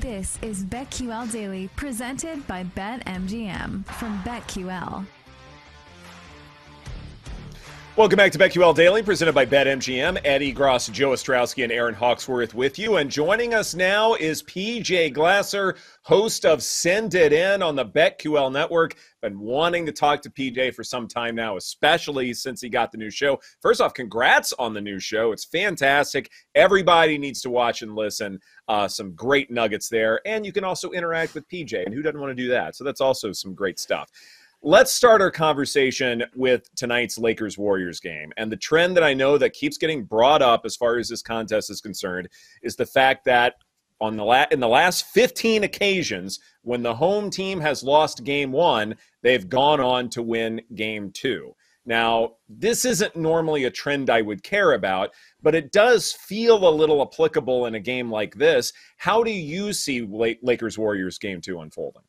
This is BetQL Daily, presented by BetMGM from BetQL. Welcome back to BetQL Daily, presented by BetMGM. Ed Egros, Joe Ostrowski, and Erin Hawksworth with you. And joining us now is PJ Glasser, host of Send It In on the BetQL network. Been wanting to talk to PJ for some time now, especially since he got the new show. First off, congrats on the new show. It's fantastic. Everybody needs to watch and listen. Uh, some great nuggets there. And you can also interact with PJ, and who doesn't want to do that? So that's also some great stuff. Let's start our conversation with tonight's Lakers Warriors game. And the trend that I know that keeps getting brought up as far as this contest is concerned is the fact that on the la- in the last 15 occasions when the home team has lost game 1, they've gone on to win game 2. Now, this isn't normally a trend I would care about, but it does feel a little applicable in a game like this. How do you see Lakers Warriors game 2 unfolding?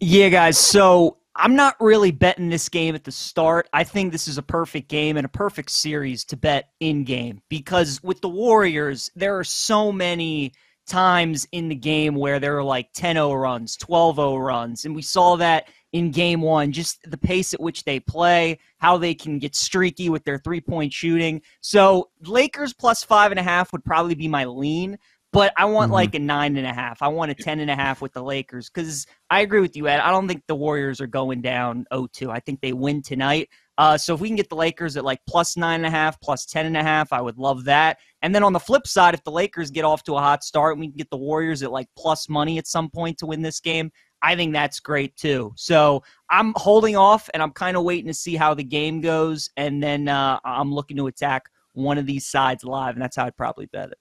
Yeah, guys. So I'm not really betting this game at the start. I think this is a perfect game and a perfect series to bet in game because with the Warriors, there are so many times in the game where there are like 10 0 runs, 12 0 runs. And we saw that in game one, just the pace at which they play, how they can get streaky with their three point shooting. So, Lakers plus five and a half would probably be my lean but I want mm-hmm. like a nine and a half. I want a ten and a half with the Lakers because I agree with you, Ed. I don't think the Warriors are going down 0-2. I think they win tonight. Uh, so if we can get the Lakers at like plus nine and a half, plus ten and a half, I would love that. And then on the flip side, if the Lakers get off to a hot start and we can get the Warriors at like plus money at some point to win this game, I think that's great too. So I'm holding off and I'm kind of waiting to see how the game goes, and then uh, I'm looking to attack one of these sides live, and that's how I'd probably bet it.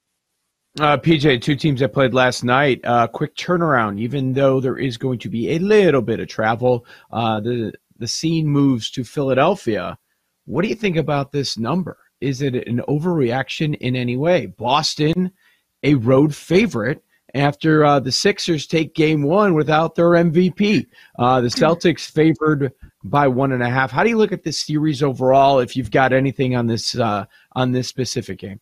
Uh, PJ, two teams that played last night. Uh, quick turnaround, even though there is going to be a little bit of travel. Uh, the the scene moves to Philadelphia. What do you think about this number? Is it an overreaction in any way? Boston, a road favorite after uh, the Sixers take Game One without their MVP. Uh, the Celtics favored by one and a half. How do you look at this series overall? If you've got anything on this uh, on this specific game.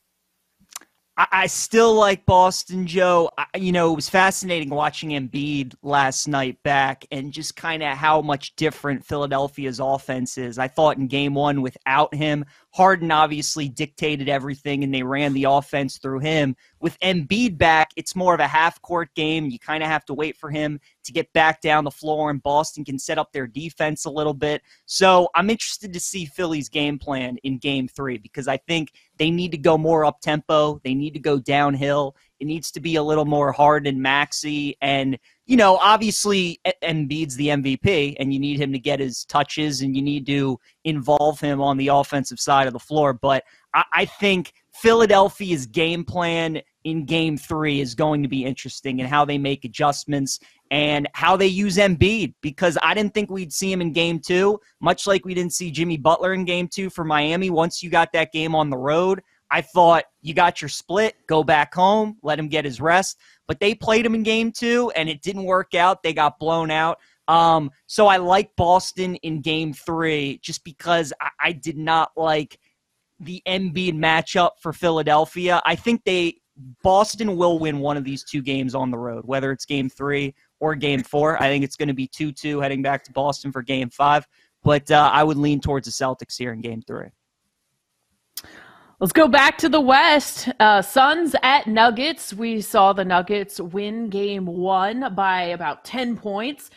I, still like Boston, Joe. I, you know, it was fascinating watching Embiid last night back and just kind of how much different Philadelphia's offense is. I thought in game one without him, Harden obviously dictated everything and they ran the offense through him. With Embiid back, it's more of a half court game. You kind of have to wait for him to get back down the floor, and Boston can set up their defense a little bit. So I'm interested to see Philly's game plan in game three because I think they need to go more up tempo. They need to go downhill. It needs to be a little more Harden and Maxey. And, you know, obviously Embiid's the MVP and you need him to get his touches and you need to involve him on the offensive side of the floor. But I, I think Philadelphia's game plan in game three is going to be interesting and how they make adjustments and how they use Embiid because I didn't think we'd see him in game two, much like we didn't see Jimmy Butler in game two for Miami once you got that game on the road. I thought you got your split, go back home, let him get his rest. But they played him in game two and it didn't work out. They got blown out. Um, so I like Boston in game three just because I, I did not like the Embiid matchup for Philadelphia. I think they Boston will win one of these two games on the road, whether it's game three or game four. I think it's going to be 2 2 heading back to Boston for game five. But uh, I would lean towards the Celtics here in game three. Let's go back to the West. Uh, Suns at Nuggets. We saw the Nuggets win game one by about 10 points.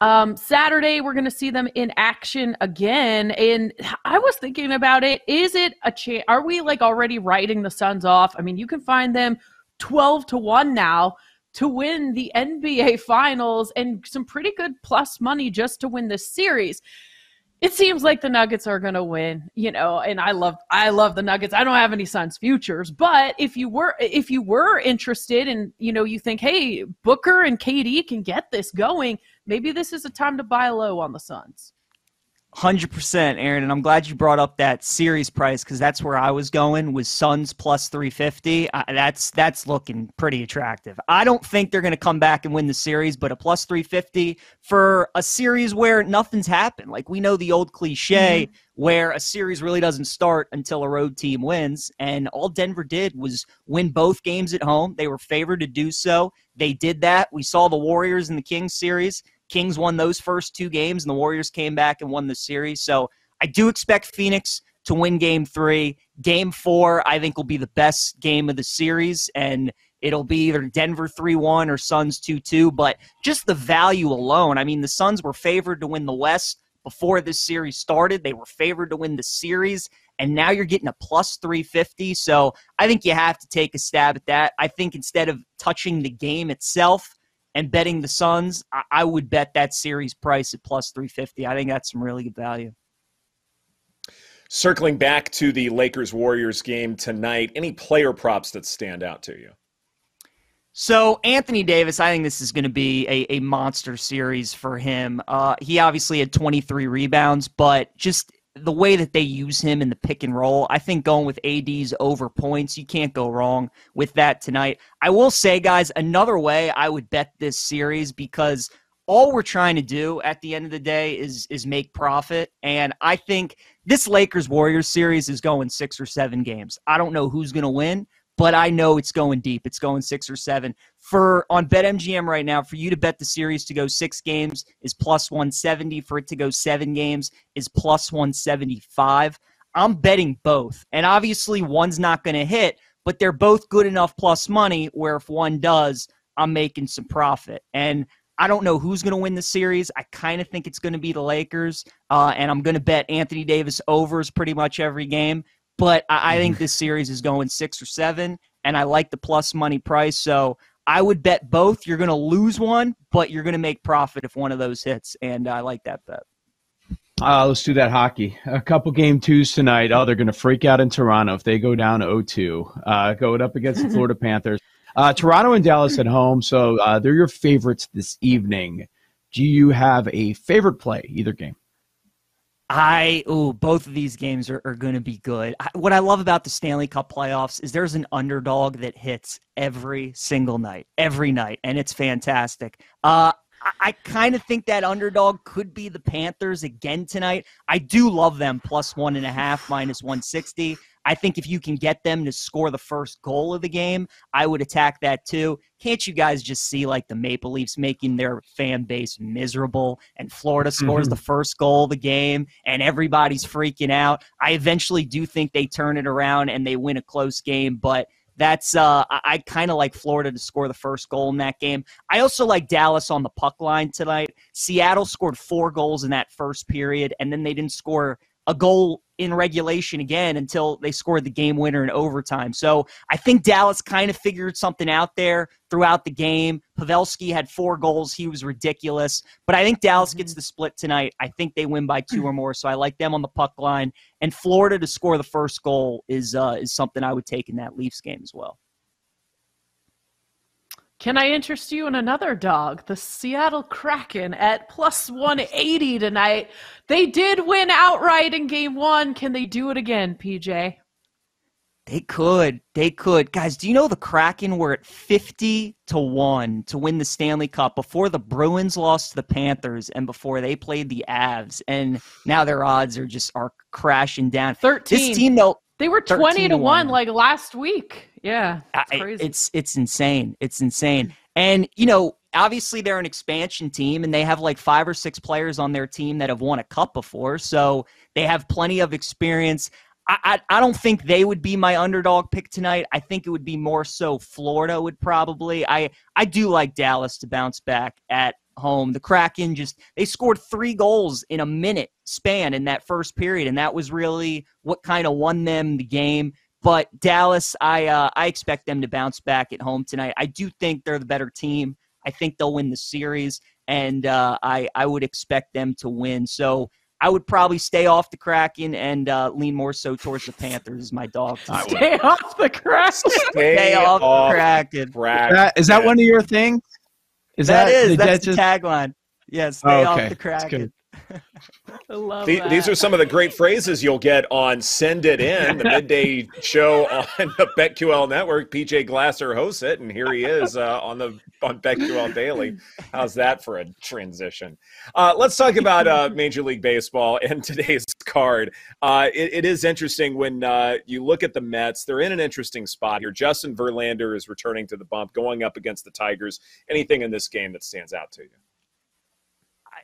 Um, Saturday, we're going to see them in action again. And I was thinking about it. Is it a chance? Are we like already writing the Suns off? I mean, you can find them 12 to 1 now to win the NBA Finals and some pretty good plus money just to win this series. It seems like the Nuggets are going to win, you know, and I love I love the Nuggets. I don't have any Suns futures, but if you were if you were interested and you know you think, "Hey, Booker and KD can get this going," maybe this is a time to buy low on the Suns. Hundred percent, Erin, and I'm glad you brought up that series price because that's where I was going. Was Suns plus three fifty? Uh, that's that's looking pretty attractive. I don't think they're going to come back and win the series, but a plus three fifty for a series where nothing's happened. Like we know the old cliche mm-hmm. where a series really doesn't start until a road team wins, and all Denver did was win both games at home. They were favored to do so. They did that. We saw the Warriors in the Kings series Kings won those first two games, and the Warriors came back and won the series. So I do expect Phoenix to win game three. Game four, I think, will be the best game of the series, and it'll be either Denver 3 1 or Suns 2 2. But just the value alone, I mean, the Suns were favored to win the West before this series started. They were favored to win the series, and now you're getting a plus 350. So I think you have to take a stab at that. I think instead of touching the game itself, and betting the Suns, I, I would bet that series price at plus 350. I think that's some really good value. Circling back to the Lakers Warriors game tonight, any player props that stand out to you? So Anthony Davis, I think this is going to be a, a monster series for him. Uh, he obviously had 23 rebounds, but just the way that they use him in the pick and roll, I think going with AD's over points, you can't go wrong with that tonight. I will say, guys, another way I would bet this series because all we're trying to do at the end of the day is is make profit. And I think this Lakers Warriors series is going six or seven games. I don't know who's going to win, but I know it's going deep. It's going six or seven. For on BetMGM right now, for you to bet the series to go six games is plus 170. For it to go seven games is plus 175. I'm betting both. And obviously, one's not going to hit, but they're both good enough plus money where if one does, I'm making some profit. And I don't know who's going to win the series. I kind of think it's going to be the Lakers. Uh, and I'm going to bet Anthony Davis overs pretty much every game. But I, I think mm-hmm. this series is going six or seven, and I like the plus money price. So I would bet both. You're going to lose one, but you're going to make profit if one of those hits, and I like that bet. Uh, let's do that hockey. A couple game twos tonight. Oh, they're going to freak out in Toronto if they go down 0-2. Uh, going up against the Florida Panthers. Uh, Toronto and Dallas at home, so uh, they're your favorites this evening. Do you have a favorite play either game? I oh, both of these games are, are going to be good. I, what I love about the Stanley Cup playoffs is there's an underdog that hits every single night, every night, and it's fantastic. Uh, I, I kind of think that underdog could be the Panthers again tonight. I do love them plus one and a half, minus one sixty. I think if you can get them to score the first goal of the game, I would attack that too. Can't you guys just see like the Maple Leafs making their fan base miserable and Florida scores mm-hmm. the first goal of the game and everybody's freaking out? I eventually do think they turn it around and they win a close game, but that's uh, I kind of like Florida to score the first goal in that game. I also like Dallas on the puck line tonight. Seattle scored four goals in that first period, and then they didn't score a goal in regulation again until they scored the game winner in overtime. So I think Dallas kind of figured something out there throughout the game. Pavelski had four goals. He was ridiculous. But I think Dallas gets mm-hmm. the split tonight. I think they win by two or more. So I like them on the puck line. And Florida to score the first goal is uh, is something I would take in that Leafs game as well. Can I interest you in another dog? The Seattle Kraken at plus 180 tonight. They did win outright in game one. Can they do it again, PJ? They could. They could. Guys, do you know the Kraken were at 50 to 1 to win the Stanley Cup before the Bruins lost to the Panthers and before they played the Avs and now their odds are just are crashing down. 13. This team though they were 20 to 1 like last week. Yeah. It's, it's it's insane. It's insane. And you know, obviously they're an expansion team and they have like five or six players on their team that have won a cup before. So they have plenty of experience. I, I, I don't think they would be my underdog pick tonight. I think it would be more so Florida would probably. I I do like Dallas to bounce back at home. The Kraken just they scored three goals in a minute span in that first period, and that was really what kind of won them the game. But Dallas, I uh, I expect them to bounce back at home tonight. I do think they're the better team. I think they'll win the series, and uh, I I would expect them to win. So. I would probably stay off the Kraken and uh, lean more so towards the Panthers as my dog. Stay off the Kraken. Stay, stay off, off, the Kraken. Kraken. Is, that, is that one of your things? Is that, that is that's the tagline. Yes, stay oh, okay. off the Kraken. I love The- these are some of the great phrases you'll get on Send It In, the midday show on the BetQL network. PJ Glasser hosts it, and here he is uh, on the on BetQL Daily. How's that for a transition? Uh, let's talk about uh, Major League Baseball and today's card. Uh, it, it is interesting when uh, you look at the Mets. They're in an interesting spot here. Justin Verlander is returning to the bump, going up against the Tigers. Anything in this game that stands out to you?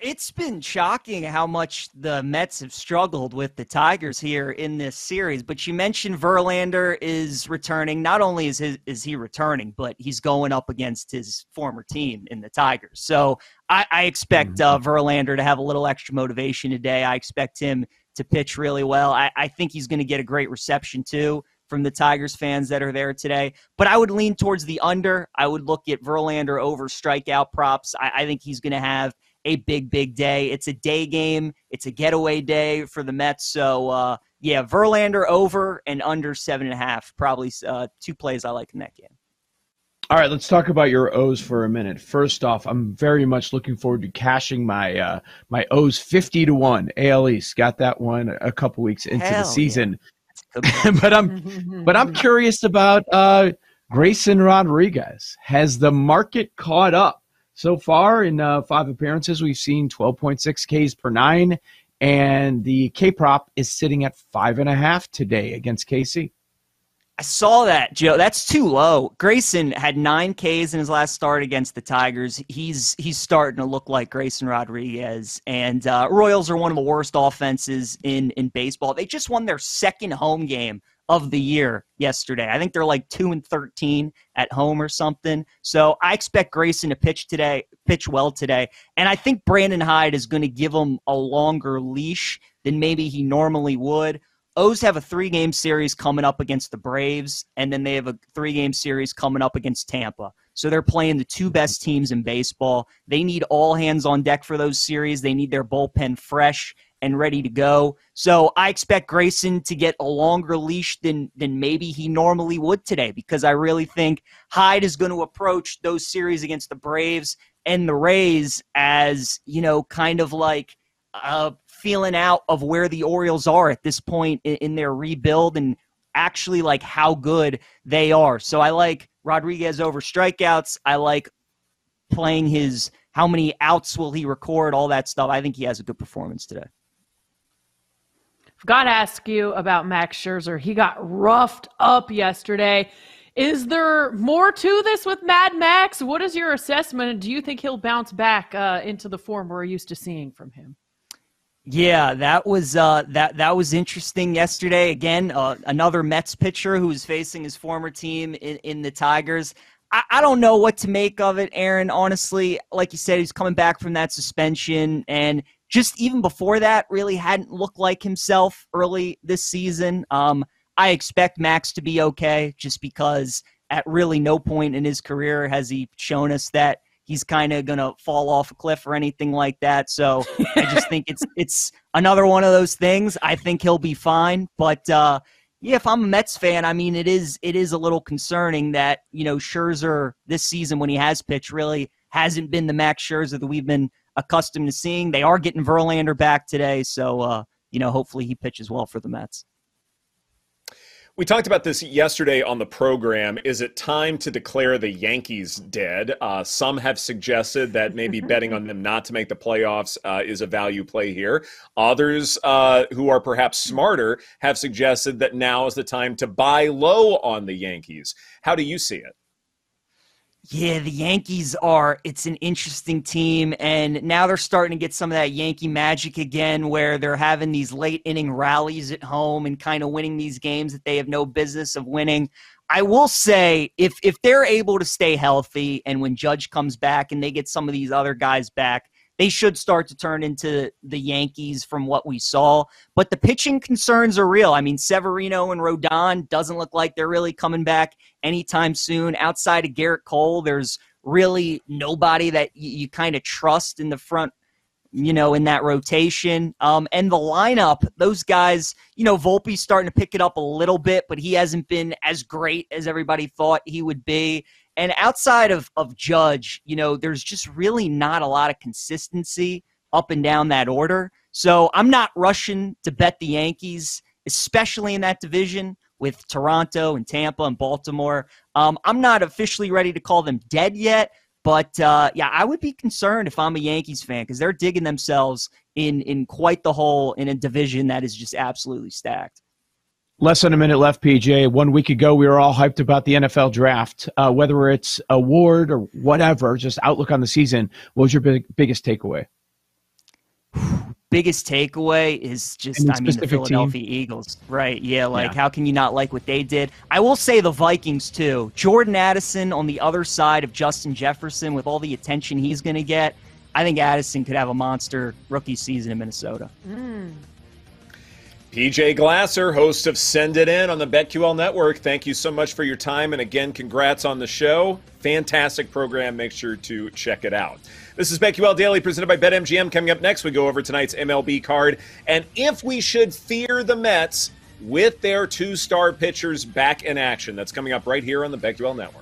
It's been shocking how much the Mets have struggled with the Tigers here in this series. But you mentioned Verlander is returning. Not only is his, is he returning, but he's going up against his former team in the Tigers. So I, I expect uh, Verlander to have a little extra motivation today. I expect him to pitch really well. I, I think he's going to get a great reception too from the Tigers fans that are there today. But I would lean towards the under. I would look at Verlander over strikeout props. I, I think he's going to have a big, big day. It's a day game. It's a getaway day for the Mets. So, uh, yeah, Verlander over and under seven and a half. Probably uh, two plays I like in that game. All right, let's talk about your O's for a minute. First off, I'm very much looking forward to cashing my uh, my O's 50 to 1 AL East. Got that one a couple weeks into Hell the season. That's a good one. but I'm but I'm curious about uh, Grayson Rodriguez. Has the market caught up? So far in uh, five appearances, we've seen 12.6 Ks per nine, and the K prop is sitting at five and a half today against KC. I saw that, Joe. That's too low. Grayson had nine Ks in his last start against the Tigers. He's he's starting to look like Grayson Rodriguez. And uh, Royals are one of the worst offenses in in baseball. They just won their second home game of the year yesterday. I think they're like two and thirteen at home or something. So I expect Grayson to pitch today, pitch well today. And I think Brandon Hyde is going to give him a longer leash than maybe he normally would. O's have a three game series coming up against the Braves, and then they have a three game series coming up against Tampa. So they're playing the two best teams in baseball. They need all hands on deck for those series. They need their bullpen fresh and ready to go. So I expect Grayson to get a longer leash than than maybe he normally would today because I really think Hyde is going to approach those series against the Braves and the Rays as, you know, kind of like uh feeling out of where the Orioles are at this point in, in their rebuild and actually like how good they are. So I like Rodriguez over strikeouts. I like playing his how many outs will he record, all that stuff. I think he has a good performance today. Forgot to ask you about Max Scherzer. He got roughed up yesterday. Is there more to this with Mad Max? What is your assessment? Do you think he'll bounce back uh, into the form we're used to seeing from him? Yeah, that was uh, that that was interesting yesterday. Again, uh, another Mets pitcher who was facing his former team in, in the Tigers. I, I don't know what to make of it, Erin. Honestly, like you said, he's coming back from that suspension, and just even before that, really hadn't looked like himself early this season. Um, I expect Max to be okay, just because at really no point in his career has he shown us that he's kind of gonna fall off a cliff or anything like that. So I just think it's it's another one of those things. I think he'll be fine, but uh, yeah, if I'm a Mets fan, I mean it is it is a little concerning that you know Scherzer this season when he has pitched really hasn't been the Max Scherzer that we've been accustomed to seeing. They are getting Verlander back today, so uh, you know hopefully he pitches well for the Mets. We talked about this yesterday on the program. Is it time to declare the Yankees dead? Uh, some have suggested that maybe betting on them not to make the playoffs uh, is a value play here. Others uh, who are perhaps smarter have suggested that now is the time to buy low on the Yankees. How do you see it? Yeah, the Yankees are, it's an interesting team. And now they're starting to get some of that Yankee magic again, where they're having these late inning rallies at home and kind of winning these games that they have no business of winning. I will say, if, if they're able to stay healthy and when Judge comes back and they get some of these other guys back, they should start to turn into the Yankees from what we saw. But the pitching concerns are real. I mean, Severino and Rodon doesn't look like they're really coming back anytime soon. Outside of Gerrit Cole, there's really nobody that you, you kind of trust in the front. You know, in that rotation, um, and the lineup, those guys, you know, Volpe's starting to pick it up a little bit, but he hasn't been as great as everybody thought he would be. And outside of, of Judge, you know, there's just really not a lot of consistency up and down that order. So I'm not rushing to bet the Yankees, especially in that division with Toronto and Tampa and Baltimore. Um, I'm not officially ready to call them dead yet, but uh, yeah, I would be concerned if I'm a Yankees fan because they're digging themselves in in quite the hole in a division that is just absolutely stacked. Less than a minute left, PJ. One week ago, we were all hyped about the NFL draft. Uh, whether it's award or whatever, just outlook on the season. What was your big, biggest takeaway? biggest takeaway is just I mean the Philadelphia team. Eagles, right? Yeah, like yeah. how can you not like what they did? I will say the Vikings too. Jordan Addison on the other side of Justin Jefferson with all the attention he's going to get. I think Addison could have a monster rookie season in Minnesota. Mm. PJ Glasser, host of Send It In on the BetQL Network. Thank you so much for your time. And again, congrats on the show. Fantastic program. Make sure to check it out. This is BetQL Daily presented by BetMGM. Coming up next, we go over tonight's MLB card and if we should fear the Mets with their two star pitchers back in action. That's coming up right here on the BetQL Network.